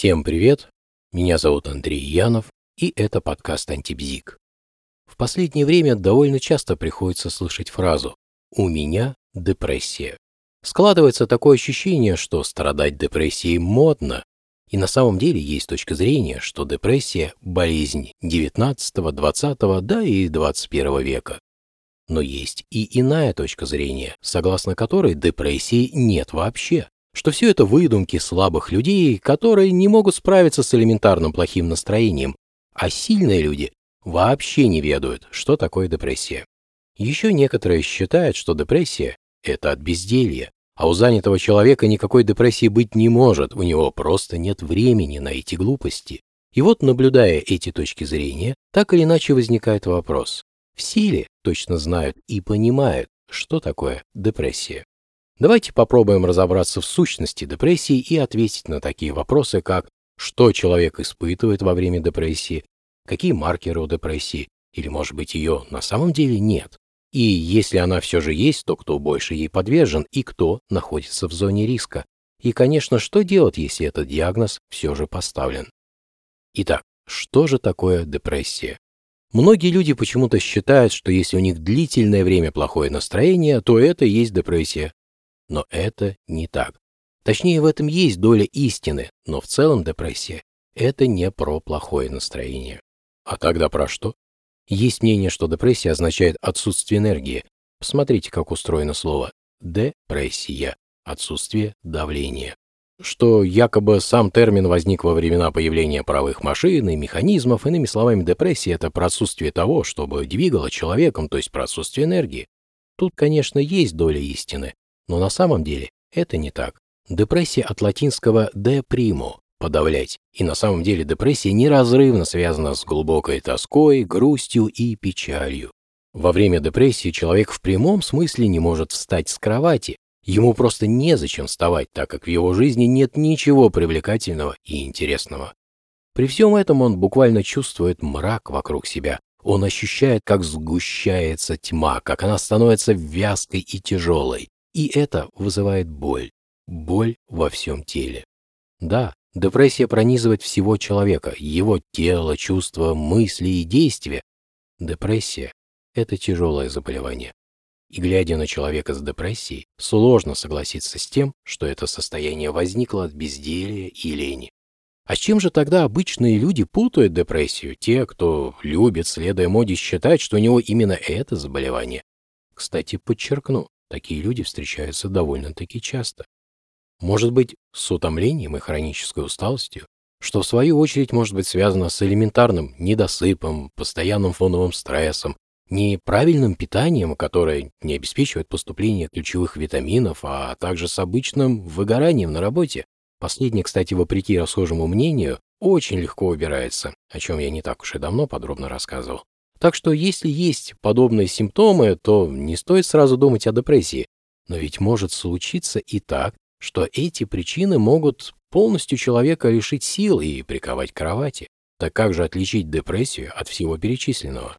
Всем привет! Меня зовут Андрей Янов, и это подкаст «Антибзик». В последнее время довольно часто приходится слышать фразу «У меня депрессия». Складывается такое ощущение, что страдать депрессией модно, и на самом деле есть точка зрения, что депрессия – болезнь 19, 20, да и 21 века. Но есть и иная точка зрения, согласно которой депрессии нет вообще, что все это выдумки слабых людей, которые не могут справиться с элементарным плохим настроением, а сильные люди вообще не ведают, что такое депрессия. Еще некоторые считают, что депрессия – это от безделья, а у занятого человека никакой депрессии быть не может, у него просто нет времени на эти глупости. И вот, наблюдая эти точки зрения, так или иначе возникает вопрос. Все ли точно знают и понимают, что такое депрессия? Давайте попробуем разобраться в сущности депрессии и ответить на такие вопросы, как что человек испытывает во время депрессии, какие маркеры у депрессии, или, может быть, ее на самом деле нет. И если она все же есть, то кто больше ей подвержен и кто находится в зоне риска. И, конечно, что делать, если этот диагноз все же поставлен. Итак, что же такое депрессия? Многие люди почему-то считают, что если у них длительное время плохое настроение, то это и есть депрессия. Но это не так. Точнее, в этом есть доля истины, но в целом депрессия – это не про плохое настроение. А тогда про что? Есть мнение, что депрессия означает отсутствие энергии. Посмотрите, как устроено слово «депрессия» – отсутствие давления. Что якобы сам термин возник во времена появления паровых машин и механизмов, иными словами, депрессия – это про отсутствие того, чтобы двигало человеком, то есть про отсутствие энергии. Тут, конечно, есть доля истины, но на самом деле это не так. Депрессия от латинского «de primo» подавлять. И на самом деле депрессия неразрывно связана с глубокой тоской, грустью и печалью. Во время депрессии человек в прямом смысле не может встать с кровати. Ему просто незачем вставать, так как в его жизни нет ничего привлекательного и интересного. При всем этом он буквально чувствует мрак вокруг себя. Он ощущает, как сгущается тьма, как она становится вязкой и тяжелой. И это вызывает боль. Боль во всем теле. Да, Депрессия пронизывает всего человека, его тело, чувства, мысли и действия. Депрессия – это тяжелое заболевание. И глядя на человека с депрессией, сложно согласиться с тем, что это состояние возникло от безделия и лени. А с чем же тогда обычные люди путают депрессию? Те, кто любит, следуя моде, считать, что у него именно это заболевание. Кстати, подчеркну, такие люди встречаются довольно-таки часто. Может быть, с утомлением и хронической усталостью, что в свою очередь может быть связано с элементарным недосыпом, постоянным фоновым стрессом, неправильным питанием, которое не обеспечивает поступление ключевых витаминов, а также с обычным выгоранием на работе. Последнее, кстати, вопреки расхожему мнению, очень легко убирается, о чем я не так уж и давно подробно рассказывал. Так что если есть подобные симптомы, то не стоит сразу думать о депрессии. Но ведь может случиться и так, что эти причины могут полностью человека лишить сил и приковать к кровати. Так как же отличить депрессию от всего перечисленного?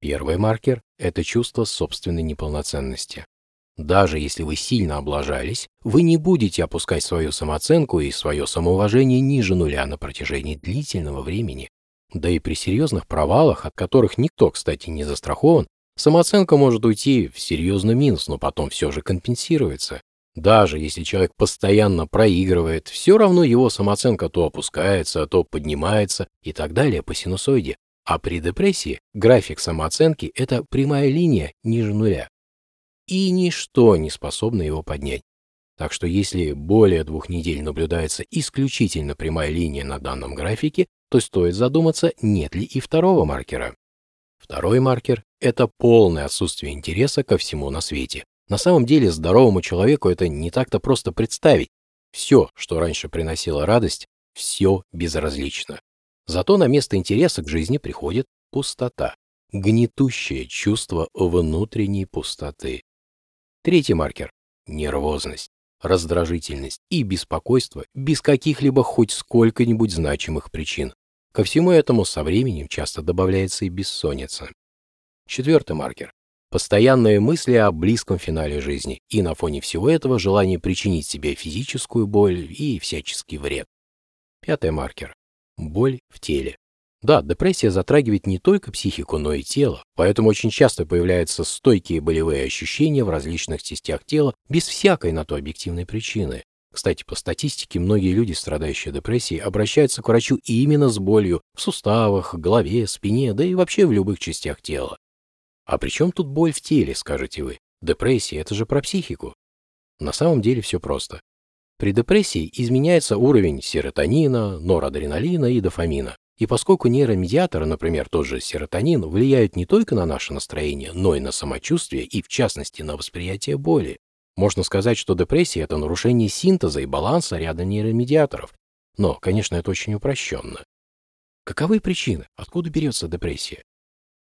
Первый маркер – это чувство собственной неполноценности. Даже если вы сильно облажались, вы не будете опускать свою самооценку и свое самоуважение ниже нуля на протяжении длительного времени. Да и при серьезных провалах, от которых никто, кстати, не застрахован, самооценка может уйти в серьезный минус, но потом все же компенсируется. Даже если человек постоянно проигрывает, все равно его самооценка то опускается, то поднимается и так далее по синусоиде. А при депрессии график самооценки – это прямая линия ниже нуля. И ничто не способно его поднять. Так что если более двух недель наблюдается исключительно прямая линия на данном графике, то стоит задуматься, нет ли и второго маркера. Второй маркер – это полное отсутствие интереса ко всему на свете. На самом деле здоровому человеку это не так-то просто представить. Все, что раньше приносило радость, все безразлично. Зато на место интереса к жизни приходит пустота, гнетущее чувство внутренней пустоты. Третий маркер – нервозность, раздражительность и беспокойство без каких-либо хоть сколько-нибудь значимых причин. Ко всему этому со временем часто добавляется и бессонница. Четвертый маркер Постоянные мысли о близком финале жизни, и на фоне всего этого желание причинить себе физическую боль и всяческий вред. Пятый маркер. Боль в теле. Да, депрессия затрагивает не только психику, но и тело, поэтому очень часто появляются стойкие болевые ощущения в различных частях тела без всякой на то объективной причины. Кстати, по статистике, многие люди, страдающие депрессией, обращаются к врачу именно с болью в суставах, голове, спине, да и вообще в любых частях тела. А при чем тут боль в теле, скажете вы? Депрессия – это же про психику. На самом деле все просто. При депрессии изменяется уровень серотонина, норадреналина и дофамина. И поскольку нейромедиаторы, например, тот же серотонин, влияют не только на наше настроение, но и на самочувствие и, в частности, на восприятие боли. Можно сказать, что депрессия – это нарушение синтеза и баланса ряда нейромедиаторов. Но, конечно, это очень упрощенно. Каковы причины? Откуда берется депрессия?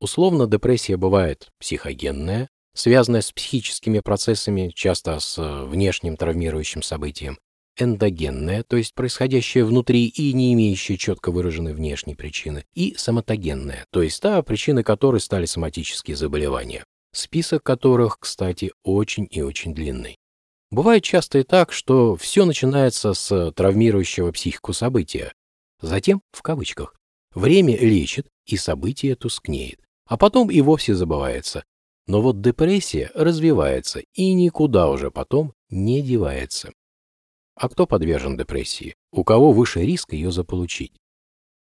Условно, депрессия бывает психогенная, связанная с психическими процессами, часто с э, внешним травмирующим событием, эндогенная, то есть происходящая внутри и не имеющая четко выраженной внешней причины, и соматогенная, то есть та, причины которой стали соматические заболевания, список которых, кстати, очень и очень длинный. Бывает часто и так, что все начинается с травмирующего психику события. Затем, в кавычках, время лечит, и событие тускнеет, а потом и вовсе забывается. Но вот депрессия развивается и никуда уже потом не девается. А кто подвержен депрессии? У кого выше риск ее заполучить?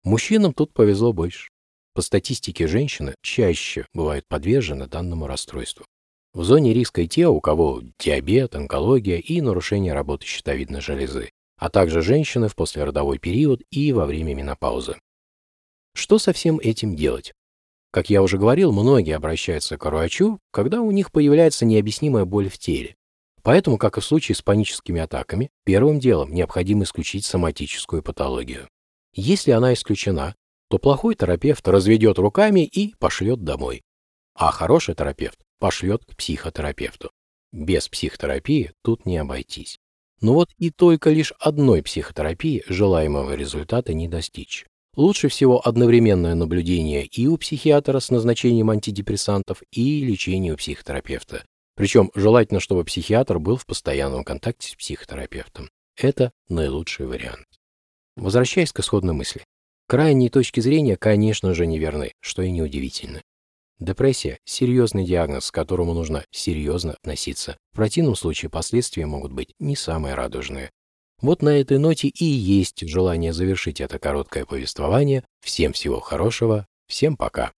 Мужчинам тут повезло больше. По статистике женщины чаще бывают подвержены данному расстройству. В зоне риска и те, у кого диабет, онкология и нарушение работы щитовидной железы, а также женщины в послеродовой период и во время менопаузы. Что со всем этим делать? Как я уже говорил, многие обращаются к врачу, когда у них появляется необъяснимая боль в теле. Поэтому, как и в случае с паническими атаками, первым делом необходимо исключить соматическую патологию. Если она исключена, то плохой терапевт разведет руками и пошлет домой. А хороший терапевт пошлет к психотерапевту. Без психотерапии тут не обойтись. Но вот и только лишь одной психотерапии желаемого результата не достичь. Лучше всего одновременное наблюдение и у психиатра с назначением антидепрессантов, и лечение у психотерапевта. Причем желательно, чтобы психиатр был в постоянном контакте с психотерапевтом. Это наилучший вариант. Возвращаясь к исходной мысли. Крайние точки зрения, конечно же, неверны, что и неудивительно. Депрессия – серьезный диагноз, к которому нужно серьезно относиться. В противном случае последствия могут быть не самые радужные. Вот на этой ноте и есть желание завершить это короткое повествование. Всем всего хорошего, всем пока.